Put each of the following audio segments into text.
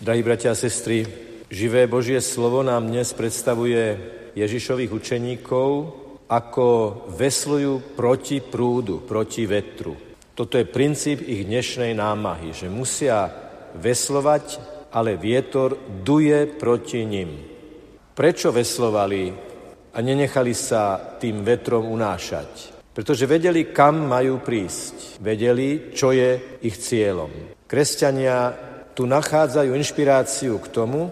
Drahí bratia a sestry, živé Božie slovo nám dnes predstavuje Ježišových učeníkov, ako veslujú proti prúdu, proti vetru. Toto je princíp ich dnešnej námahy, že musia veslovať, ale vietor duje proti nim. Prečo veslovali a nenechali sa tým vetrom unášať? Pretože vedeli, kam majú prísť. Vedeli, čo je ich cieľom. Kresťania tu nachádzajú inšpiráciu k tomu,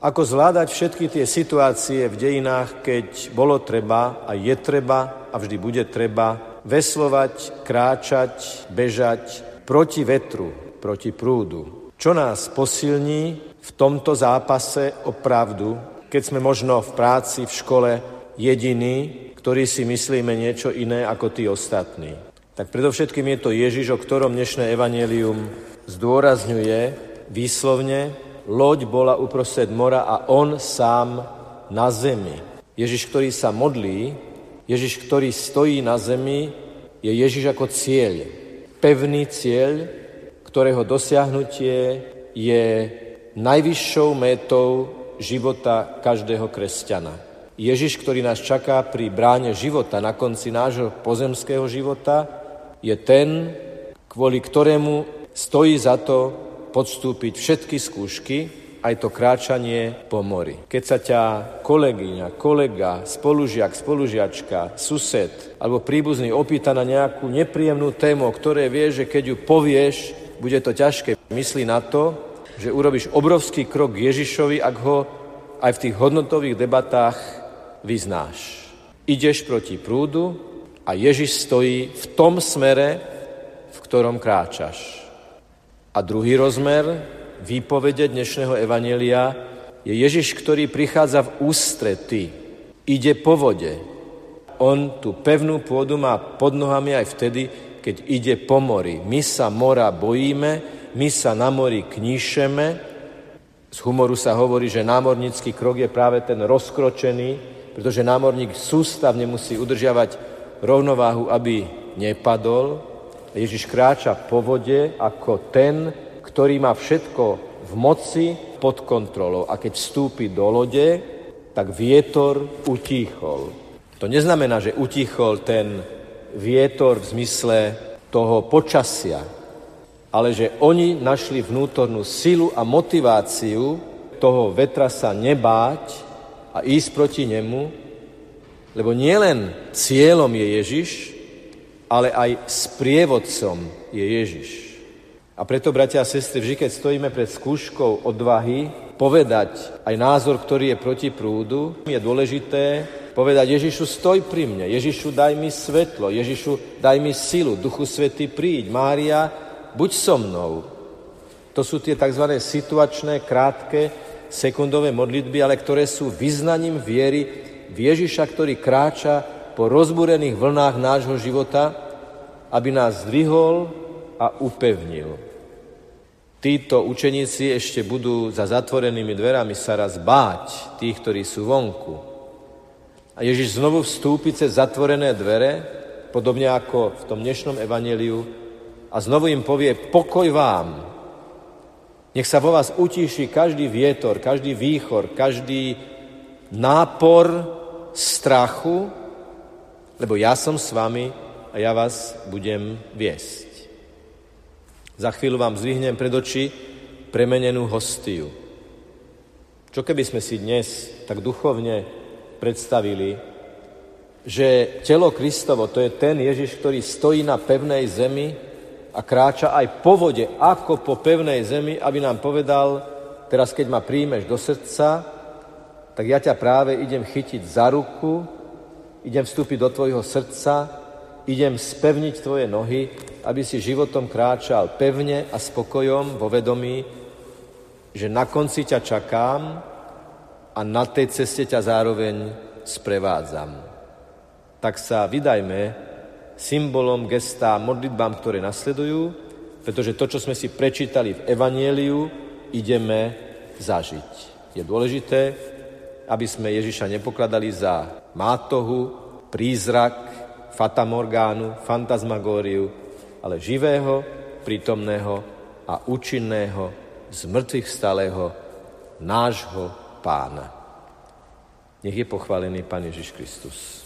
ako zvládať všetky tie situácie v dejinách, keď bolo treba a je treba a vždy bude treba veslovať, kráčať, bežať proti vetru, proti prúdu. Čo nás posilní v tomto zápase o pravdu, keď sme možno v práci, v škole jediní, ktorí si myslíme niečo iné ako tí ostatní. Tak predovšetkým je to Ježiš, o ktorom dnešné evanelium zdôrazňuje výslovne, loď bola uprostred mora a on sám na zemi. Ježiš, ktorý sa modlí, Ježiš, ktorý stojí na zemi, je Ježiš ako cieľ. Pevný cieľ, ktorého dosiahnutie je najvyššou métou života každého kresťana. Ježiš, ktorý nás čaká pri bráne života, na konci nášho pozemského života, je ten, kvôli ktorému stojí za to podstúpiť všetky skúšky, aj to kráčanie po mori. Keď sa ťa kolegyňa, kolega, spolužiak, spolužiačka, sused alebo príbuzný opýta na nejakú nepríjemnú tému, o ktorej vieš, že keď ju povieš, bude to ťažké. Myslí na to, že urobíš obrovský krok k Ježišovi, ak ho aj v tých hodnotových debatách vyznáš. Ideš proti prúdu a Ježiš stojí v tom smere, v ktorom kráčaš. A druhý rozmer výpovede dnešného evanelia je Ježiš, ktorý prichádza v ústrety, ide po vode. On tú pevnú pôdu má pod nohami aj vtedy, keď ide po mori. My sa mora bojíme, my sa na mori kníšeme. Z humoru sa hovorí, že námornícky krok je práve ten rozkročený, pretože námorník sústavne musí udržiavať rovnováhu, aby nepadol, Ježiš kráča po vode ako ten, ktorý má všetko v moci pod kontrolou. A keď vstúpi do lode, tak vietor utíchol. To neznamená, že utíchol ten vietor v zmysle toho počasia, ale že oni našli vnútornú silu a motiváciu toho vetra sa nebáť a ísť proti nemu, lebo nielen cieľom je Ježiš, ale aj sprievodcom je Ježiš. A preto, bratia a sestry, vždy, keď stojíme pred skúškou odvahy, povedať aj názor, ktorý je proti prúdu, je dôležité povedať Ježišu, stoj pri mne, Ježišu, daj mi svetlo, Ježišu, daj mi silu, Duchu Svety, príď, Mária, buď so mnou. To sú tie tzv. situačné, krátke, sekundové modlitby, ale ktoré sú vyznaním viery v Ježiša, ktorý kráča po rozbúrených vlnách nášho života, aby nás zdvihol a upevnil. Títo učeníci ešte budú za zatvorenými dverami sa raz báť tých, ktorí sú vonku. A Ježiš znovu vstúpi cez zatvorené dvere, podobne ako v tom dnešnom evaneliu, a znovu im povie, pokoj vám. Nech sa vo vás utíši každý vietor, každý výchor, každý nápor strachu, lebo ja som s vami a ja vás budem viesť. Za chvíľu vám zvihnem pred oči premenenú hostiu. Čo keby sme si dnes tak duchovne predstavili, že telo Kristovo, to je ten Ježiš, ktorý stojí na pevnej zemi a kráča aj po vode, ako po pevnej zemi, aby nám povedal, teraz keď ma príjmeš do srdca, tak ja ťa práve idem chytiť za ruku idem vstúpiť do tvojho srdca, idem spevniť tvoje nohy, aby si životom kráčal pevne a spokojom vo vedomí, že na konci ťa čakám a na tej ceste ťa zároveň sprevádzam. Tak sa vydajme symbolom, gestá, modlitbám, ktoré nasledujú, pretože to, čo sme si prečítali v Evanieliu, ideme zažiť. Je dôležité, aby sme Ježiša nepokladali za mátohu, prízrak, fatamorgánu, fantasmagóriu, ale živého, prítomného a účinného z mŕtvych stáleho nášho pána. Nech je pochválený Pán Ježiš Kristus.